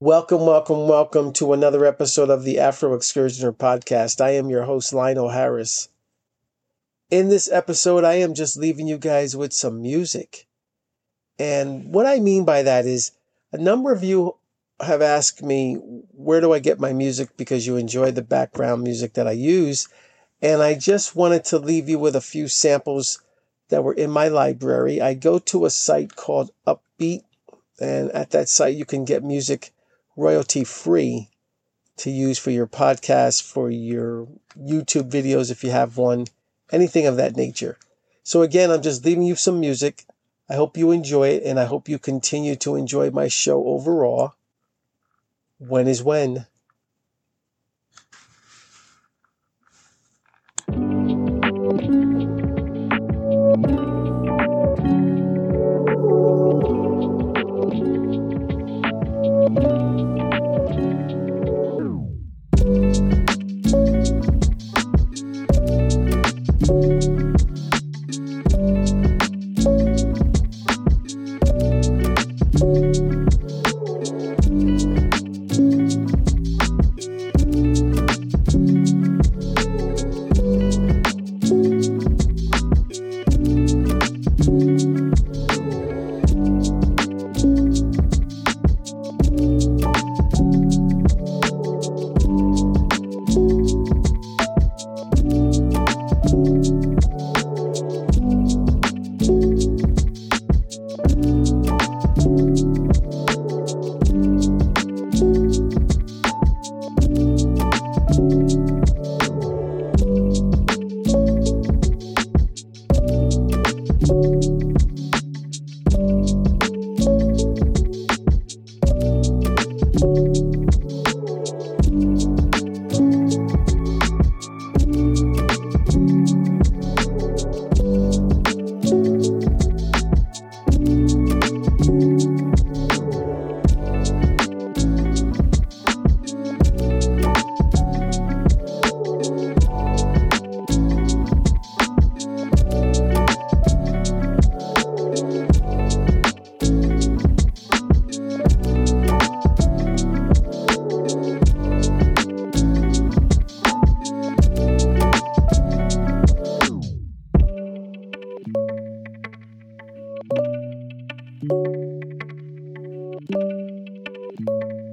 Welcome, welcome, welcome to another episode of the Afro Excursioner podcast. I am your host, Lionel Harris. In this episode, I am just leaving you guys with some music. And what I mean by that is a number of you have asked me, where do I get my music because you enjoy the background music that I use. And I just wanted to leave you with a few samples that were in my library. I go to a site called Uppbeat, and at that site, you can get music royalty free to use for your podcast, for your YouTube videos if you have one, anything of that nature. So, again, I'm just leaving you some music. I hope you enjoy it, and I hope you continue to enjoy my show overall. When is when? you